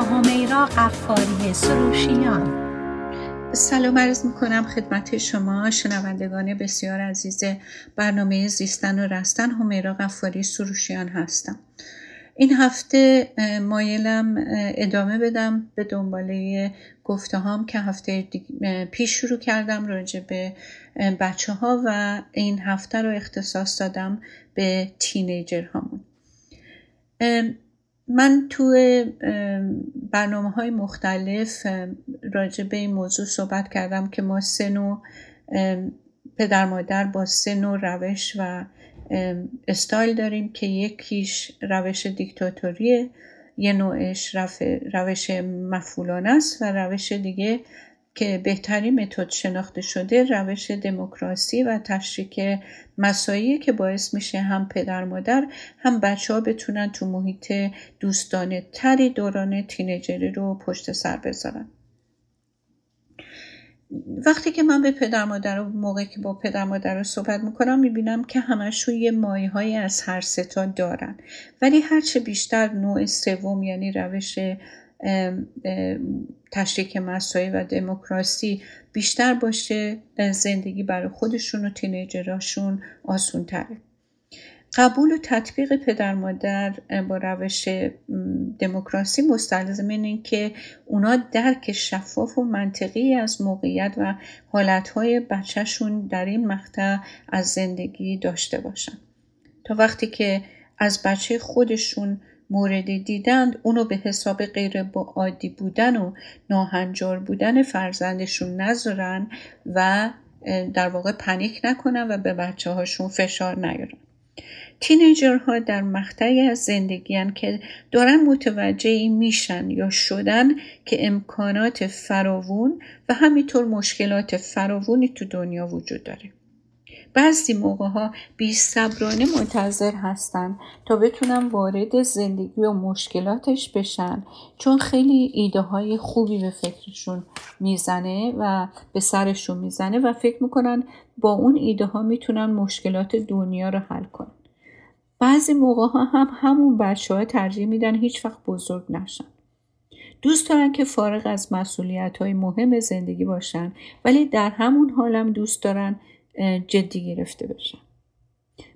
با همیرا قفاری سروشیان. سلام عرض می‌کنم خدمت شما شنوندگان بسیار عزیز برنامه زیستن و رستن همیرا قفاری سروشیان هستم. این هفته مایلم ادامه بدم به دنباله گفته هام که هفته پیش شروع کردم راجع به بچه ها و این هفته رو اختصاص دادم به تینیجر هامون من تو برنامه های مختلف راجع به این موضوع صحبت کردم که ما سه نوع پدر مادر با سه نوع روش و استایل داریم که یکیش روش دیکتاتوریه یه نوعش روش مفولانه است و روش دیگه که بهترین متد شناخته شده روش دموکراسی و تشریک مسایی که باعث میشه هم پدر مادر هم بچه ها بتونن تو محیط دوستانه تری دوران تینیجری رو پشت سر بذارن. وقتی که من به پدر مادر رو موقعی که با پدر مادر رو صحبت می‌کنم می‌بینم که همشون یه مایه های از هر ستا دارن. ولی هرچه بیشتر نوع سوم یعنی روش تشریک مسایی و دموکراسی بیشتر باشه زندگی برای خودشون و تینیجراشون آسون تره. قبول و تطبیق پدر مادر با روش دموکراسی مستلزم این که اونا درک شفاف و منطقی از موقعیت و حالتهای بچهشون در این مقطع از زندگی داشته باشن تا وقتی که از بچه خودشون موردی دیدند اونو به حساب غیر عادی بودن و ناهنجار بودن فرزندشون نذارن و در واقع پنیک نکنن و به بچه هاشون فشار نیارن تینیجرها در مقطعی از زندگی که دارن متوجه میشن یا شدن که امکانات فراوون و همینطور مشکلات فراوونی تو دنیا وجود داره. بعضی موقع ها بی صبرانه منتظر هستن تا بتونن وارد زندگی و مشکلاتش بشن چون خیلی ایده های خوبی به فکرشون می‌زنه و به سرشون می‌زنه و فکر می‌کنن با اون ایده ها می‌تونن مشکلات دنیا رو حل کنن. بعضی موقع ها هم همون بچه ها ترجیح میدن هیچ وقت بزرگ نشن. دوست دارن که فارغ از مسئولیت های مهم زندگی باشن ولی در همون حالم دوست دارن جدی گرفته بشن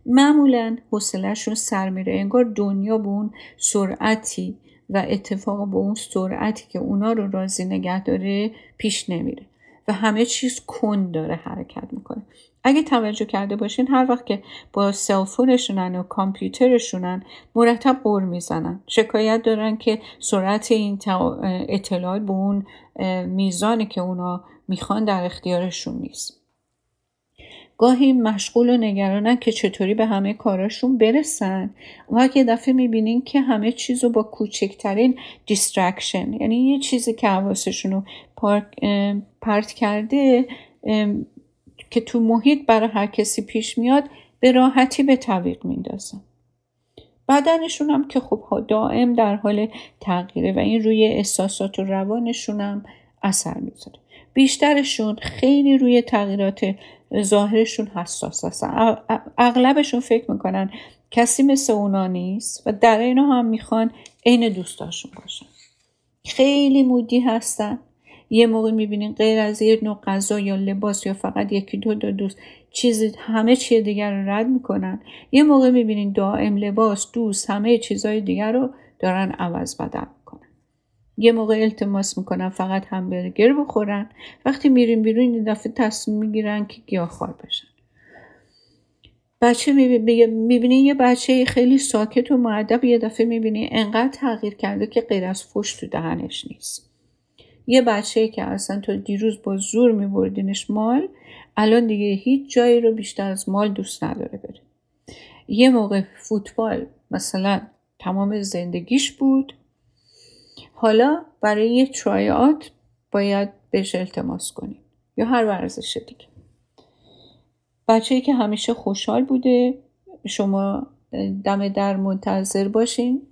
معمولا حوصلهشون سر میره. انگار دنیا به اون سرعتی و اتفاق به اون سرعتی که اونا رو راضی نگه داره پیش نمیره و همه چیز کن داره حرکت می‌کنه. اگه توجه کرده باشین هر وقت که با سلفونشونن و کامپیوترشونن مرتب قور می‌زنن. شکایت دارن که سرعت این اطلاعات به اون میزانی که اونا می‌خوان در اختیارشون نیست. گاهی مشغول و نگرانن که چطوری به همه کاراشون برسن. و یه دفعه می‌بینین که همه چیز رو با کوچکترین distraction یعنی یه چیزی که حواسشون رو پرت کرده که تو محیط برای هر کسی پیش میاد به راحتی به تعویق میندازن. بدنشون هم که خب دائم در حال تغییره و این روی احساسات و روانشون هم اثر می‌ذاره. بیشترشون خیلی روی تغییرات ظاهرشون حساس هستن. اغلبشون فکر می‌کنن کسی مثل اونا نیست و در اینا هم می‌خوان عین دوستاشون باشن. خیلی مودی هستن. یه موقع می‌بینین غیر از یه نوع غذا یا لباس یا فقط یکی دو دو دوست چیزی همه چیز دیگر رو رد می‌کنن. یه موقع می‌بینین دائم لباس دوست همه چیزهای دیگر رو دارن عوض می‌کنن یه موقع التماس می‌کنن فقط همبرگر بخورن. وقتی میریم بیرون این دفعه تصمیم می‌گیرن که گیاهخوار بشن. بچه می‌بینی یه بچه خیلی ساکت و معدب یه دفعه می‌بینی انقدر تغییر کرده که غیر از فش تو دهنش نیست. یه بچه که اصلا تا دیروز با زور میبردینش مال الان دیگه هیچ جایی رو بیشتر از مال دوست نداره بره. یه موقع فوتبال مثلا تمام زندگیش بود. حالا برای یه ترایات باید بهش التماس کنیم یا هر ورزش دیگه. بچه که همیشه خوشحال بوده شما دم در منتظر باشین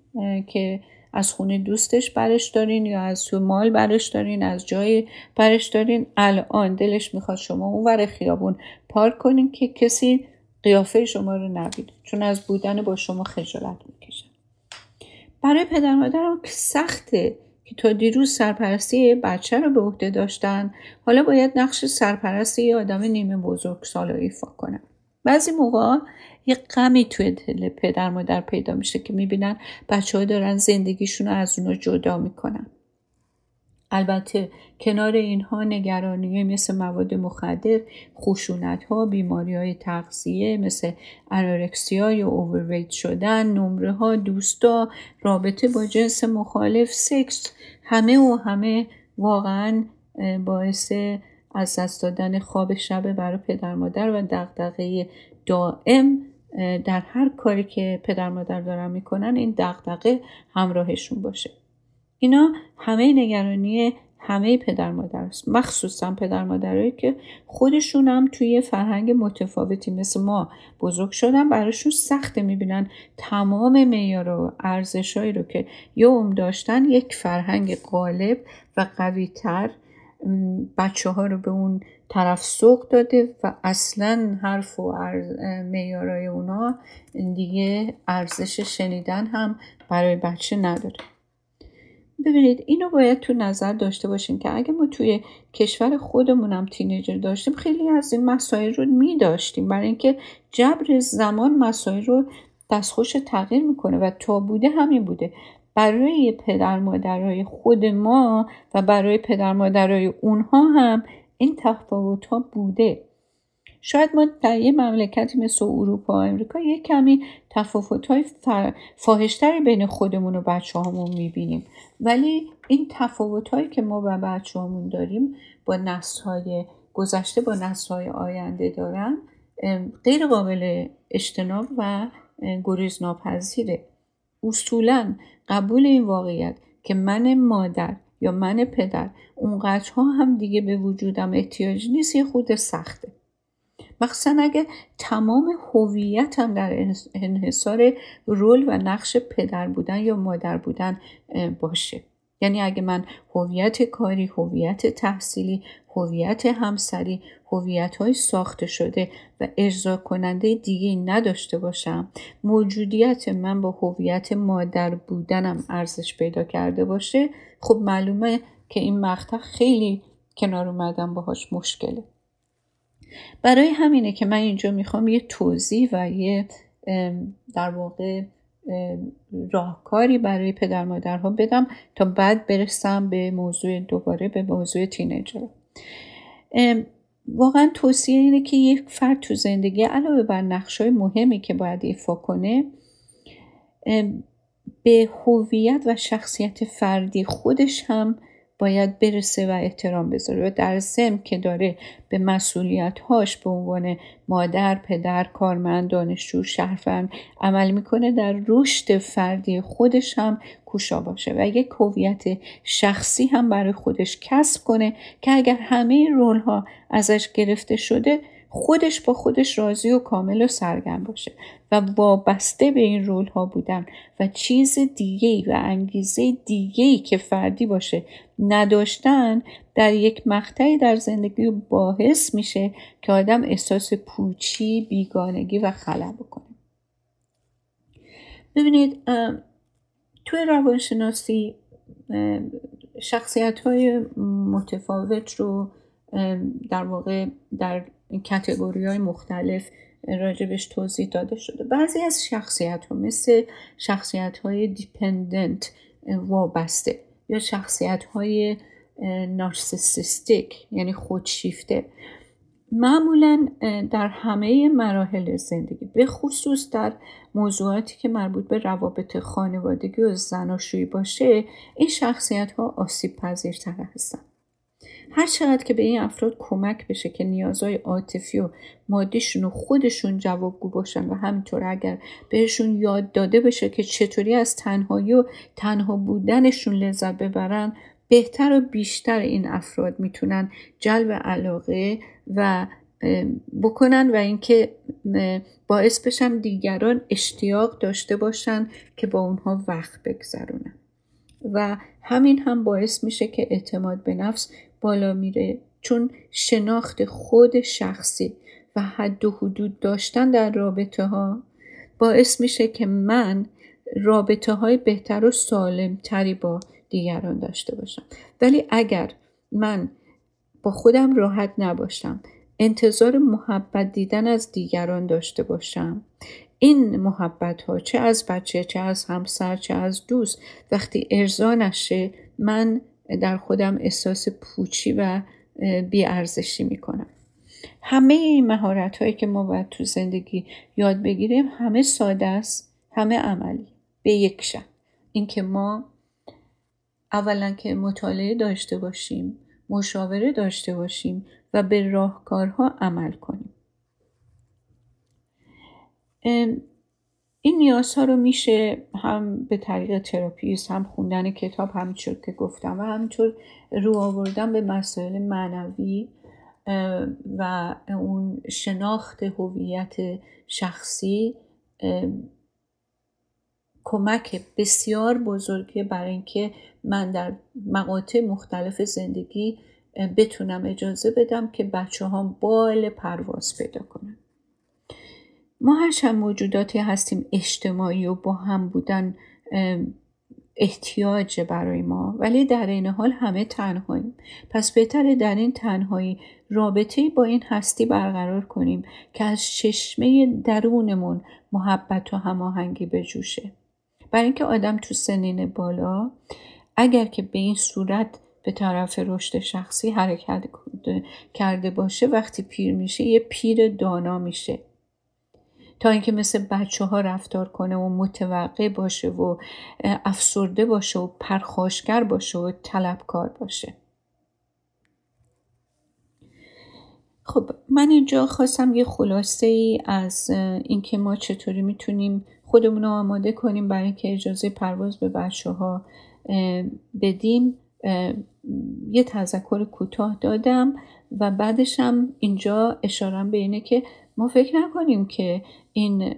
که از خونه دوستش برش دارین یا از تو مال برش دارین از جای برش دارین. الان دلش می‌خواد شما اون ور خیابون پارک کنین که کسی قیافه شما رو نبینه چون از بودن با شما خجالت می‌کشه. برای پدر مادرم سخته که تا دیروز سرپرستی بچه رو به عهده داشتن. حالا باید نقش سرپرستی یه آدم نیمه بزرگ سال ایفا کنن بعضی موقع یه غمی توی دل پدر مادر پیدا میشه که می‌بینن بچه ها دارن زندگیشون رو از اونا جدا می‌کنن. البته کنار اینها نگرانی مثل مواد مخدر، خشونت ها، بیماری های تغذیه مثل انورکسیا یا اوورویت شدن، نمره ها، دوستا، رابطه با جنس مخالف، سکس همه و همه واقعا باعث از دست دادن خواب شب برای پدر مادر و دغدغه دائم در هر کاری که پدر مادر دارن می‌کنن این دغدغه همراهشون باشه. اینا همه نگرانی همه پدر مادر است. مخصوصا پدر مادرایی که خودشون هم توی فرهنگ متفاوتی مثل ما بزرگ شدن براشون سخته می‌بینن تمام معیار و ارزشهایی رو که یوم داشتن یک فرهنگ غالب و قویتر بچه ها رو به اون طرف سوق داده و اصلا حرف و معیارای اونا دیگه ارزش شنیدن هم برای بچه نداره. ببینید اینو باید تو نظر داشته باشین که اگه ما توی کشور خودمونم تینیجر داشتیم خیلی از این مسائل رو می داشتیم برای اینکه جبر زمان مسائل رو دستخوش تغییر می‌کنه و تا بوده همین بوده. برای پدر مادرای خود ما و برای پدر مادرای اونها هم این تفاوت ها بوده. شاید ما در یه مملکتی مثل اروپا و امریکا یه کمی تفاوت های فاهشتری بین خودمون و بچه هامون می‌بینیم. ولی این تفاوت هایی که ما و بچه هامون داریم با نسل های گذشته با نسل های آینده دارن غیر قابل اجتناب و گریز ناپذیره اصولا قبول این واقعیت که من مادر یا من پدر اونقدرها هم دیگه به وجودم احتیاج نیست یه خود سخته. مخصوصا اگه تمام هویتم در انحصار رول و نقش پدر بودن یا مادر بودن باشه. یعنی اگه من هویت کاری هویت تحصیلی هویت همسری هویت های ساخته شده و اجرا کننده دیگه نداشته باشم موجودیت من با هویت مادر بودنم ارزش پیدا کرده باشه خب معلومه که این مقطع خیلی کنار اومدن باهاش مشکله. برای همینه که من اینجا می‌خوام یه توضیح و یه در واقع راهکاری برای پدر مادرها بدم تا بعد برسم به موضوع دوباره به موضوع تینیجر. واقعا توصیه اینه که یک فرد تو زندگی علاوه بر نقشای مهمی که باید ایفا کنه به هویت و شخصیت فردی خودش هم باید برسه و احترام بذاره. و در ضمن که داره به مسئولیت هاش به عنوان مادر، پدر، کارمند، دانشجو، شهروند عمل می‌کنه در رشد فردی خودش هم کوشا باشه. و یک هویت شخصی هم برای خودش کسب کنه که اگر همه رول ها ازش گرفته شده خودش با خودش راضی و کامل و سرگرم باشه و وابسته به این رول ها بودن و چیز دیگه و انگیزه دیگه که فردی باشه نداشتن در یک مقطعی در زندگی باحث میشه که آدم احساس پوچی، بیگانگی و خلا بکنه. ببینید توی روانشناسی شخصیت های متفاوت رو در واقع در کتگوری های مختلف راجبش توضیح داده شده. بعضی از شخصیت ها مثل شخصیت های دیپندنت وابسته یا شخصیت های نارسیسیستیک یعنی خودشیفته معمولا در همه مراحل زندگی به خصوص در موضوعاتی که مربوط به روابط خانوادگی و زناشویی باشه این شخصیت ها آسیب پذیرتر هستند هر چقدر که به این افراد کمک بشه که نیازهای عاطفی و مادیشون و خودشون جوابگو باشن و همینطور اگر بهشون یاد داده بشه که چطوری از تنهایی و تنها بودنشون لذت ببرن بهتر و بیشتر این افراد می‌تونن جلب علاقه و بکنن و اینکه باعث بشن دیگران اشتیاق داشته باشن که با اونها وقت بگذرونن. و همین هم باعث میشه که اعتماد به نفس بالا میره. چون شناخت خود شخصی و حد و حدود داشتن در رابطه ها باعث میشه که من رابطه های بهتر و سالم تری با دیگران داشته باشم. ولی اگر من با خودم راحت نباشم انتظار محبت دیدن از دیگران داشته باشم این محبت ها چه از بچه چه از همسر چه از دوست وقتی ارضا نشه من در خودم احساس پوچی و بیارزشی می‌کنم. همه این مهارت هایی که ما باید تو زندگی یاد بگیریم همه ساده است همه عملی به یک شب اینکه ما اولا که مطالعه داشته باشیم مشاوره داشته باشیم و به راهکارها عمل کنیم. این نیازها رو میشه هم به طریق تراپیست هم خوندن کتاب همینطور که گفتم و همینطور رو آوردن به مسائل معنوی و اون شناخت هویت شخصی کمک بسیار بزرگی برای اینکه من در مقاطع مختلف زندگی بتونم اجازه بدم که بچه ها بال پرواز پیدا کنن. ما هرچند موجوداتی هستیم اجتماعی و با هم بودن احتیاج برای ما. ولی در این حال همه تنهاییم. پس بهتره در این تنهایی رابطه با این هستی برقرار کنیم که از چشمه درونمون محبت و هماهنگی بجوشه. برای اینکه آدم تو سنین بالا اگر که به این صورت به طرف رشد شخصی حرکت کرده باشه وقتی پیر میشه یه پیر دانا میشه. تا اینکه مثل بچه ها رفتار کنه و متوقع باشه و افسرده باشه و پرخاشگر باشه و طلبکار باشه. خب من اینجا خواستم یه خلاصه ای از اینکه ما چطوری می‌تونیم خودمون رو آماده کنیم برای اینکه اجازه پرواز به بچه ها بدیم. یه تذکر کوتاه دادم و بعدش هم اینجا اشارم به اینه که ما فکر نکنیم که این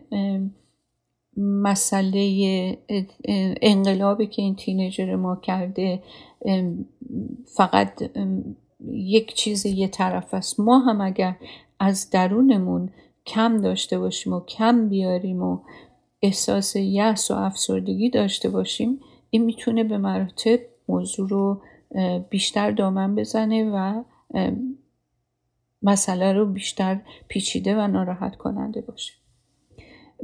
مسئله انقلابی که این تینیجر ما کرده فقط یک چیز یه طرف است. ما هم اگر از درونمون کم داشته باشیم و کم بیاریم و احساس یأس و افسردگی داشته باشیم این می‌تونه به مراتب موضوع رو بیشتر دامن بزنه و مسئله رو بیشتر پیچیده و ناراحت کننده باشه.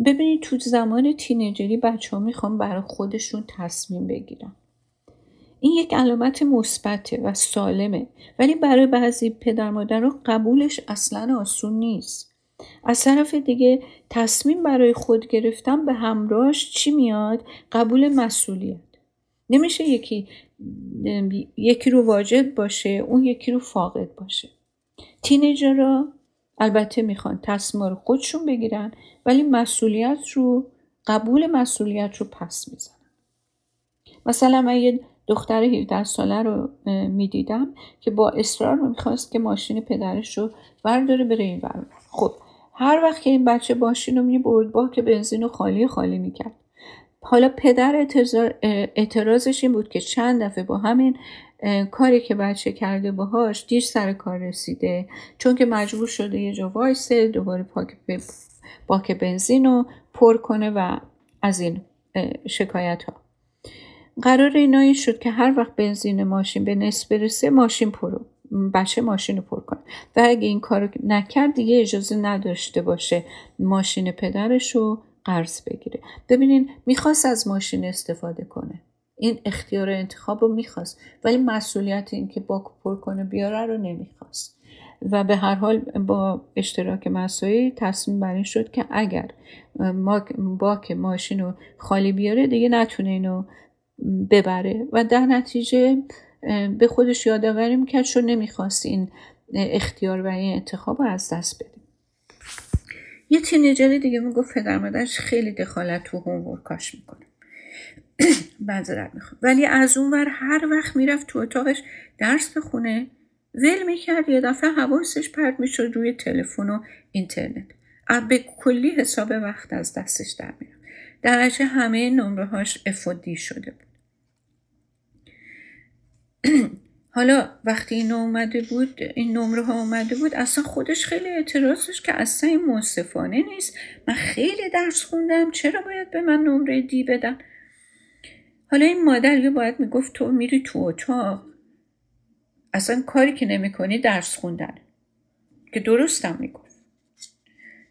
ببینید تو زمان تینیجری بچه ها می‌خوان برای خودشون تصمیم بگیرن. این یک علامت مثبته و سالمه ولی برای بعضی پدر مادر قبولش اصلا آسون نیست. از طرف دیگه تصمیم برای خود گرفتن به همراهش چی میاد؟ قبول مسئولیت. نمیشه یکی یکی رو واجد باشه اون یکی رو فاقد باشه. تینیجرها البته می‌خوان تصمیم رو خودشون بگیرن ولی مسئولیت رو قبول مسئولیت رو پس می‌زنن. مثلا من یه دختر 17 ساله رو می‌دیدم که با اصرار رو می‌خواست که ماشین پدرش رو برداره بره این ور. خب هر وقت که این بچه ماشین رو می‌برد با که بنزین رو خالی خالی می‌کرد. حالا پدر اعتراضش این بود که چند دفعه با همین کاری که بچه کرده باهاش دیر سر کار رسیده. چون که مجبور شده یه جا وایسه دوباره پاک باک بنزین رو پر کنه و از این شکایت ها قرار اینا این شد که هر وقت بنزین ماشین به نصف برسه ماشین پرو بچه ماشین رو پر کنه. و اگه این کار نکرد دیگه اجازه نداشته باشه ماشین پدرش رو قرض بگیره. ببینین می‌خواست از ماشین استفاده کنه. این اختیار انتخاب رو می‌خواست. ولی مسئولیت این که باک پر کنه بیاره رو نمی‌خواست. و به هر حال با اشتراک مسایی تصمیم بر این شد که اگر باک ماشین رو خالی بیاره دیگه نتونه اینو ببره. و در نتیجه به خودش یادآوری می‌کرد چون نمی‌خواست این اختیار و این انتخاب رو از دست بده. یه تینیجر دیگه می‌گفت پدر مادرش خیلی دخالت تو هومورکاش می‌کنه. معذرت می‌خوام. ولی از اون ور هر وقت می‌رفت تو اتاقش درس بخونه ول می‌کرد یه دفعه حواسش پرت می‌شد روی تلفن و اینترنت. به کلی حساب وقت از دستش در می‌رفت. درجه همه نمره هاش افادی شده بود. حالا وقتی این اومده بود این نمره ها اومده بود اصلا خودش خیلی اعتراضش که اصلا این منصفانه نیست. من خیلی درس خوندم چرا باید به من نمره دی بدن؟ حالا این مادر یا باید می‌گفت تو میری تو اتاق. اصلا کاری که نمی‌کنی درس خوندن. که درستم می‌گفت.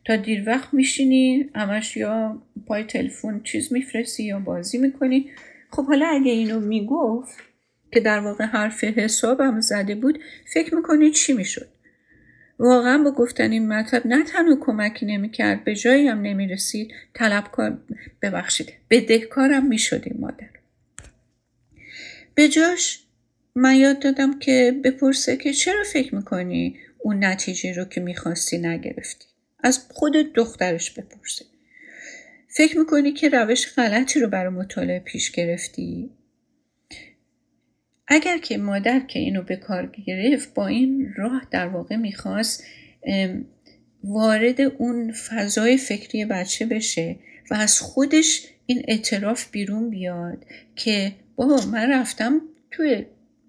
تا دیر وقت میشینی همش یا پای تلفن چیز میفرستی یا بازی می‌کنی. خب حالا اگه اینو می‌گفت که در واقع حرف حسابم زده بود فکر می‌کنی چی می‌شد؟ واقعا با گفتن این مطلب نه تنها کمکی نمی‌کرد به جایی هم نمی‌رسید. طلبکار ببخشید بدهکارم می‌شد این مادر. به جاش من یاد دادم که بپرسه که چرا فکر می‌کنی اون نتیجه رو که می‌خواستی نگرفتی؟ از خود دخترش بپرسه. فکر می‌کنی که روش غلطی رو برای مطالعه پیش گرفتی؟ اگر که مادر که اینو به کار گرفت با این راه در واقع می‌خواست وارد اون فضای فکری بچه بشه و از خودش این اعتراف بیرون بیاد که بابا من رفتم توی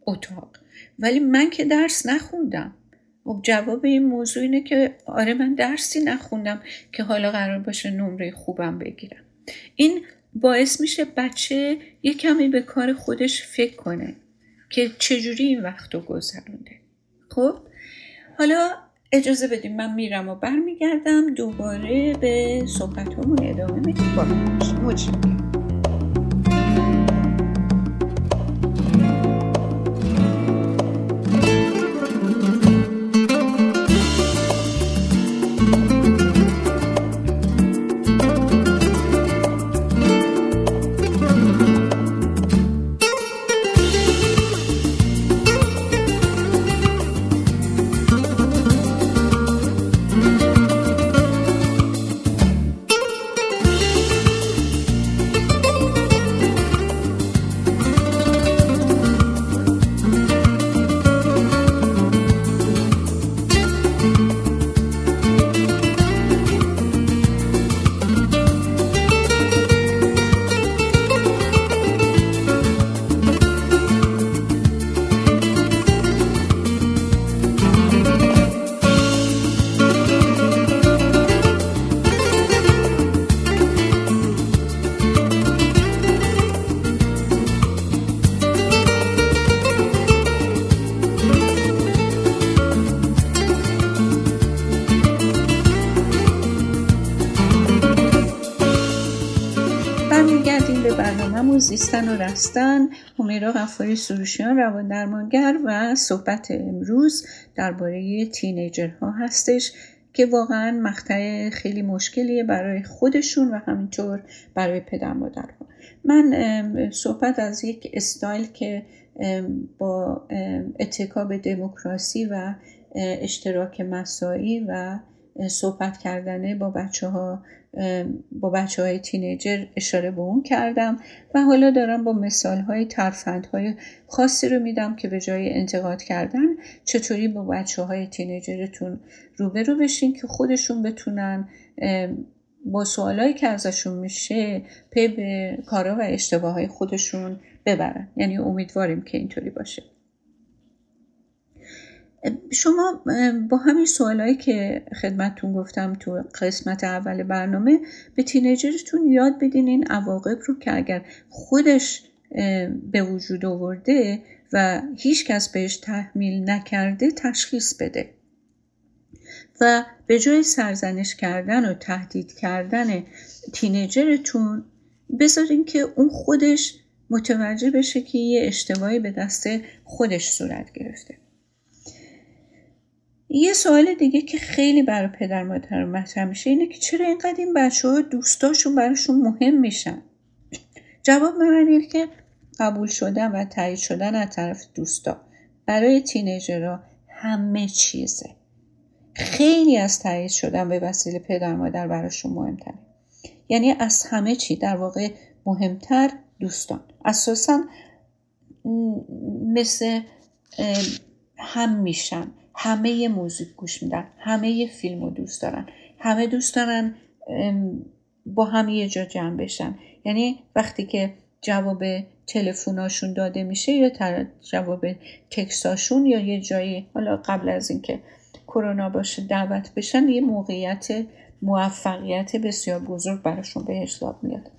اتاق ولی من که درس نخوندم. خب جواب این موضوع اینه که آره من درسی نخوندم که حالا قرار باشه نمره خوبم بگیرم. این باعث میشه بچه یه کمی به کار خودش فکر کنه. که چجوری این وقت رو گذرونده. خب حالا اجازه بدیم من میرم و برمیگردم دوباره به صحبت ادامه میدیم با و رستن همیرا غفاری سروشیان روان درمانگر و صحبت امروز درباره تینیجرها هستش که واقعا مقطع خیلی مشکلیه برای خودشون و همینطور برای پدر مادرها. من صحبت از یک استایل که با اتکا به دموکراسی و اشتراک مساعی و صحبت کردنه با بچه ها با بچه های تینیجر اشاره به اون کردم و حالا دارم با مثال های ترفند های خاصی رو میدم که به جای انتقاد کردن چطوری با بچه های تینیجرتون روبرو بشین که خودشون بتونن با سوالایی که ازشون میشه پی به کارا و اشتباه های خودشون ببرن. یعنی امیدواریم که اینطوری باشه. شما با همین سوالایی که خدمتتون گفتم تو قسمت اول برنامه به تینیجرتون یاد بدین این عواقب رو که اگر خودش به وجود آورده و هیچ کس بهش تحمیل نکرده تشخیص بده. و به جای سرزنش کردن و تهدید کردن تینیجرتون بذارین که اون خودش متوجه بشه که یه اشتباهی به دست خودش صورت گرفته. یه سوال دیگه که خیلی برای پدر مادر مطرح میشه اینه که چرا اینقدر این بچه ها دوستاشون براشون مهم میشن؟ جواب من اینه که قبول شدن و تایید شدن از طرف دوستا برای تینیجرها همه چیزه. خیلی از تایید شدن به وسیله پدر مادر براشون مهمتره. یعنی از همه چی در واقع مهمتر دوستان. اساسا مثل هم میشن. همه موزیک گوش میدن همه فیلم رو دوست دارن همه دوست دارن با هم یه جا جمع بشن. یعنی وقتی که جواب تلفناشون داده میشه یا جواب تکستاشون یا یه جایی حالا قبل از اینکه کرونا باشه دعوت بشن یه موقعیت موفقیت بسیار بزرگ براشون به حساب میاد.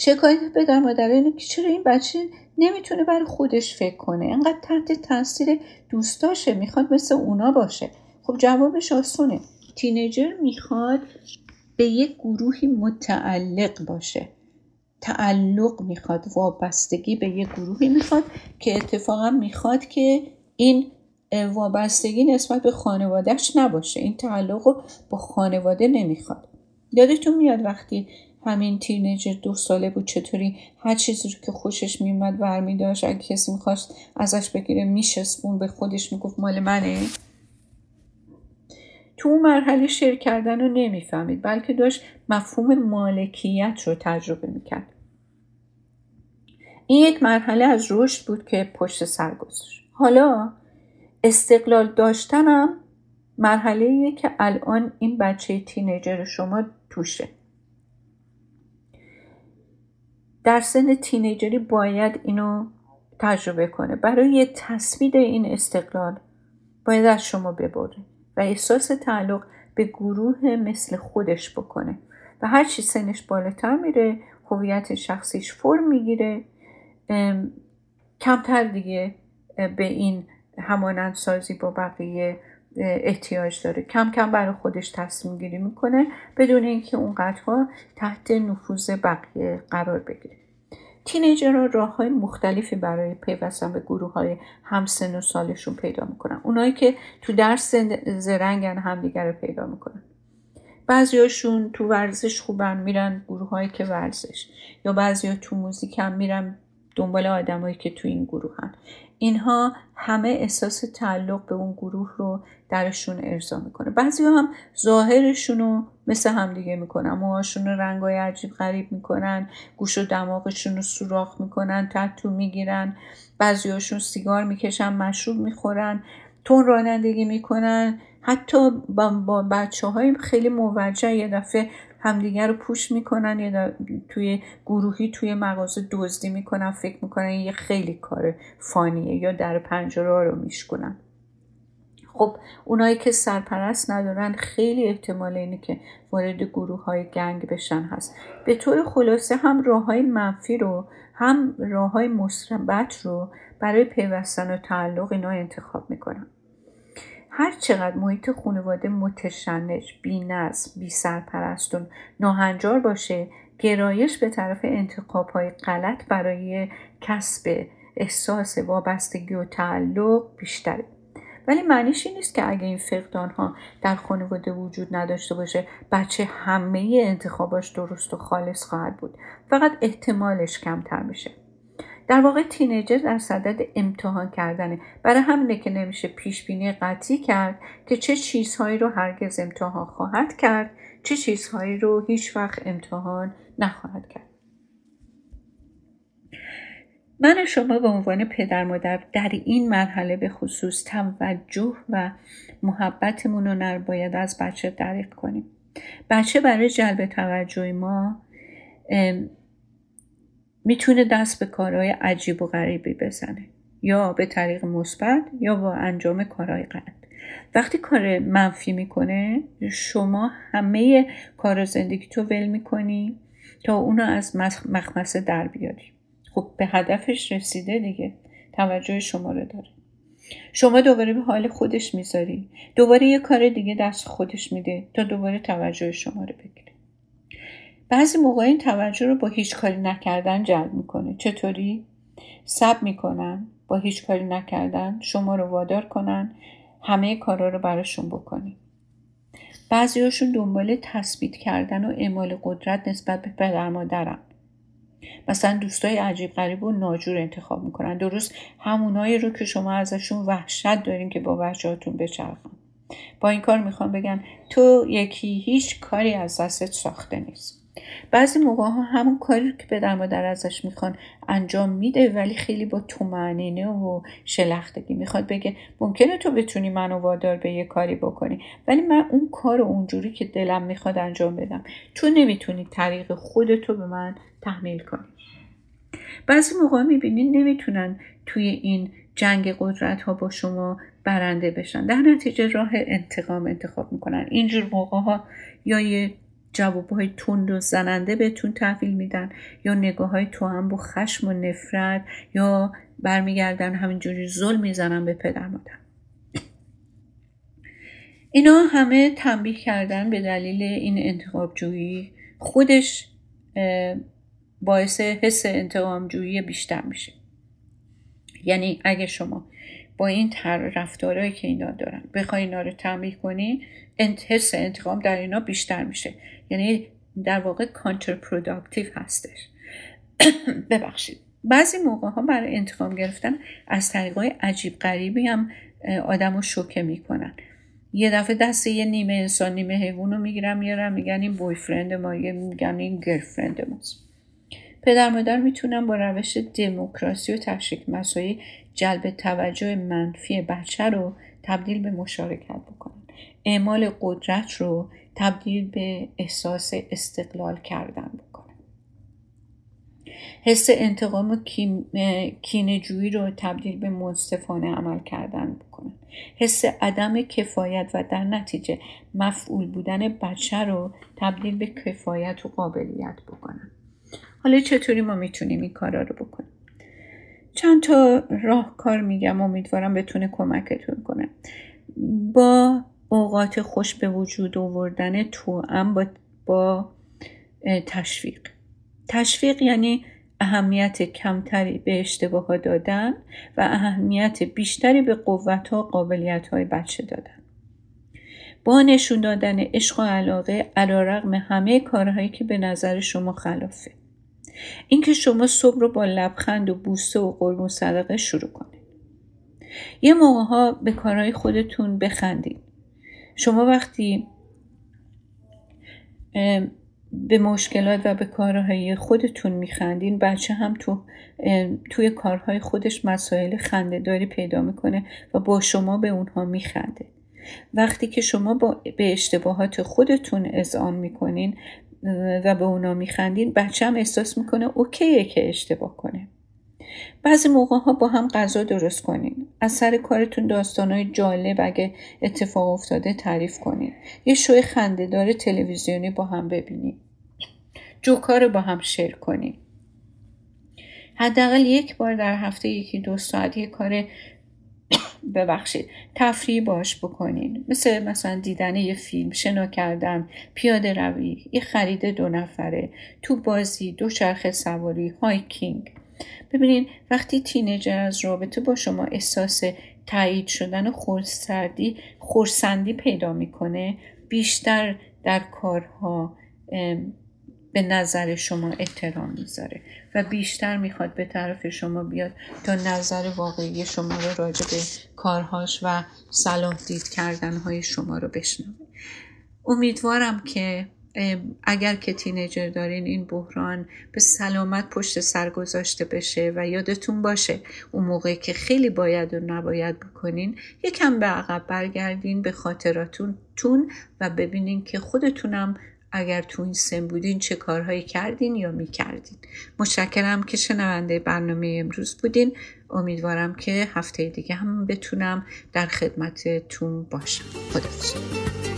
شکایت پدر مادر اینه که چرا این بچه نمی‌تونه برای خودش فکر کنه؟ انقدر تحت تاثیر دوستاشه می‌خواد مثل اونا باشه. خب جوابش آسونه. تینیجر می‌خواد به یک گروهی متعلق باشه. تعلق می‌خواد وابستگی به یک گروهی می‌خواد که اتفاقا می‌خواد که این وابستگی نسبت به خانوادهش نباشه. این تعلق رو با خانواده نمی‌خواد. یادتون میاد وقتی همین تینیجر دو ساله بود چطوری هر چیزی رو که خوشش میومد ورمی داشت اگه کسی می‌خواست ازش بگیره میشسبون به خودش می‌گفت مال منه؟ تو اون مرحله شیر کردن رو نمی‌فهمید بلکه داشت مفهوم مالکیت رو تجربه می‌کرد. این یک مرحله از رشد بود که پشت سر گذاشت. حالا استقلال داشتنم مرحله که الان این بچه تینیجر شما توشه. در سن تینیجری باید اینو تجربه کنه. برای تصوید این استقلال باید از شما ببره و احساس تعلق به گروه مثل خودش بکنه و هر چی سنش بالاتر میره هویت شخصیش فرم می‌گیره. کمتر دیگه به این همانند سازی با بقیه احتیاج داره. کم کم برای خودش تصمیم گیری می‌کنه بدون اینکه اونقدرها تحت نفوذ بقیه قرار بگیره. تینیجرها راه های مختلفی برای پیوستن به گروه های همسن و سالشون پیدا می‌کنن. اونایی که تو درس زرنگن همدیگر رو پیدا می‌کنن. بعضیاشون تو ورزش خوبن میرن گروه هایی که ورزش. یا بعضی تو موزیک هم میرن دنبال آدمایی که تو این گروه هن. اینها همه احساس تعلق به اون گروه رو درشون ارضا می‌کنه. بعضی هم ظاهرشون رو مثل همدیگه می‌کنن. موهاشون رو رنگای عجیب غریب می‌کنن گوش و دماغشون رو سوراخ می‌کنن تتو می‌گیرن بعضیاشون سیگار می‌کشن مشروب می‌خورن تون رانندگی می‌کنن. حتی با, با بچه های خیلی موجه یه دفعه همدیگر رو پوش می‌کنن یا توی گروهی توی مغازه دزدی می‌کنن فکر می‌کنن یه خیلی کار فانیه یا در پنجره رو میشکنن. خب اونایی که سرپرست ندارن خیلی احتمال اینه که وارد گروه های گنگ بشن هست. به طور خلاصه هم راه های منفی رو هم راه های رو برای پیوستن و تعلق اینا انتخاب می‌کنن. هر چقدر محیط خانواده متشنج، بی سرپرست و ناهنجار باشه گرایش به طرف انتخاب های غلط برای کسب احساس وابستگی و تعلق بیشتره. ولی معنیش این نیست که اگه این فقدان ها در خانواده وجود نداشته باشه بچه همه انتخاباش درست و خالص خواهد بود. فقط احتمالش کمتر میشه. در واقع تینیجر در صدد امتحان کردنه. برای همینه که نمیشه پیش بینی قطعی کرد که چه چیزهایی رو هرگز امتحان خواهد کرد چه چیزهایی رو هیچ وقت امتحان نخواهد کرد. من شما به عنوان پدر مادر در این مرحله به خصوص توجه و محبتمون رو باید از بچه دریق کنیم. بچه برای جلب توجه ما می‌تونه دست به کارهای عجیب و غریبی بزنه. یا به طریق مثبت یا با انجام کارهای غلط. وقتی کار منفی می‌کنه شما همه کار زندگی تو ول می‌کنی تا اونو از مخمسه در بیاری. خب به هدفش رسیده دیگه. توجه شما رو داره. شما دوباره به حال خودش می‌ذاری. دوباره یه کار دیگه دست خودش میده تا دوباره توجه شما رو بگیره. بعضی موقع این توجه رو با هیچ کاری نکردن جلب می‌کنه. چطوری؟ سب می‌کنن با هیچ کاری نکردن شما رو وادار کنن همه کارا رو براشون بکنی. بعضیاشون دنبال تثبیت کردن و اعمال قدرت نسبت به پدر مادرن. مثلا دوستای عجیب غریب و ناجور انتخاب می‌کنن. درست همونایی رو که شما ازشون وحشت دارین که با بچهاتون بچرخن. با این کار می‌خوام بگن تو یکی هیچ کاری از دستت ساخته نیست. بعضی موقع ها همون کاری که پدر مادر ازش می‌خوان انجام میده ولی خیلی با تومعنینه و شلختگی می‌خواد بگه ممکنه تو بتونی منو وادار به یه کاری بکنی. ولی من اون کار اونجوری که دلم می‌خواد انجام بدم. تو نمی‌تونی طریق خودتو به من تحمیل کنی. بعضی موقع می‌بینین نمی‌تونن توی این جنگ قدرت ها با شما برنده بشن. در نتیجه راه انتقام انتخاب می‌کنن. اینجور موقع ها یا یه جوابهای تند و زننده بهتون تحویل میدن. یا نگاه های تو هم با خشم و نفرت یا برمیگردن همینجوری ظلم می‌زنن به پدر مادر. اینا همه تنبیه کردن به دلیل این انتقام جویی خودش باعث حس انتقام جویی بیشتر میشه. یعنی اگه شما با این طرز رفتارهایی که اینا دارن. بخوای اینا رو تنبیه کنی حس انتقام در اینا بیشتر میشه. یعنی در واقع counterproductive هستش. ببخشید. بعضی موقع ها برای انتقام گرفتن از طریقای عجیب غریبی هم آدم شوکه می‌کنن. یه دفعه دست یه نیمه انسان نیمه حیوان رو می‌گیرم میارم میگن این بویفرند ما یه میگن این گرفرند ماست. پدر مادر می‌تونن با روش دموکراسی و تشریک مسایی جلب توجه منفی بچه رو تبدیل به مشارکت بکنن. اعمال قدرت رو تبدیل به احساس استقلال کردن بکنن. حس انتقام و کینجویی رو تبدیل به منصفانه عمل کردن بکنن. حس عدم کفایت و در نتیجه مفعول بودن بچه رو تبدیل به کفایت و قابلیت بکنن. حالا چطوری ما می‌تونیم این کارا رو بکنیم؟ چند تا راهکار میگم امیدوارم بتونه کمکتون کنه. با اوقات خوش به وجود آوردن توأم با, با تشویق. تشویق یعنی اهمیت کمتری به اشتباه دادن و اهمیت بیشتری به قوت ها و قابلیت های بچه دادن. با نشون دادن عشق و علاقه علا همه کارهایی که به نظر شما خلافه. اینکه شما صبح رو با لبخند و بوسه و قربون صدقه شروع کنید. یه موقع ها به کارهای خودتون بخندید. شما وقتی به مشکلات و به کارهای خودتون میخندین بچه هم تو توی کارهای خودش مسائل خندهداری پیدا می‌کنه و با شما به اونها میخنده. وقتی که شما با به اشتباهات خودتون اذعان می‌کنین و به اونا میخندین بچه هم احساس می‌کنه اوکیه که اشتباه کنه. بعضی موقع ها با هم غذا درست کنین. از سر کارتون داستانهای جالب اگه اتفاق افتاده تعریف کنین. یه شوی خندهدار تلویزیونی با هم ببینین. جوکا رو با هم share کنین. حداقل یک بار در هفته یکی دو ساعت یه کار ببخشید. تفریح باش بکنین. مثل مثلا دیدن یه فیلم شنا کردن پیاده روی. یه خرید دو نفره. توپ بازی دو چرخ سواری hiking. ببینین وقتی teenager از رابطه با شما احساس تایید شدن و خورسردی خورسندی پیدا می‌کنه بیشتر در کارها به نظر شما احترام می‌ذاره. و بیشتر می‌خواد به طرف شما بیاد تا نظر واقعی شما رو راجع به کارهاش و صلاح دید کردنهای شما رو بشنوه. امیدوارم که اگر که تینیجر دارین این بحران به سلامت پشت سر گذاشته بشه و یادتون باشه اون موقعی که خیلی باید و نباید بکنین یکم به عقب برگردین به خاطراتون تون و ببینین که خودتونم اگر تو این سن بودین چه کارهایی کردین یا می‌کردین. متشکرم که شنونده برنامه امروز بودین. امیدوارم که هفته دیگه هم بتونم در خدمتتون باشم. خدا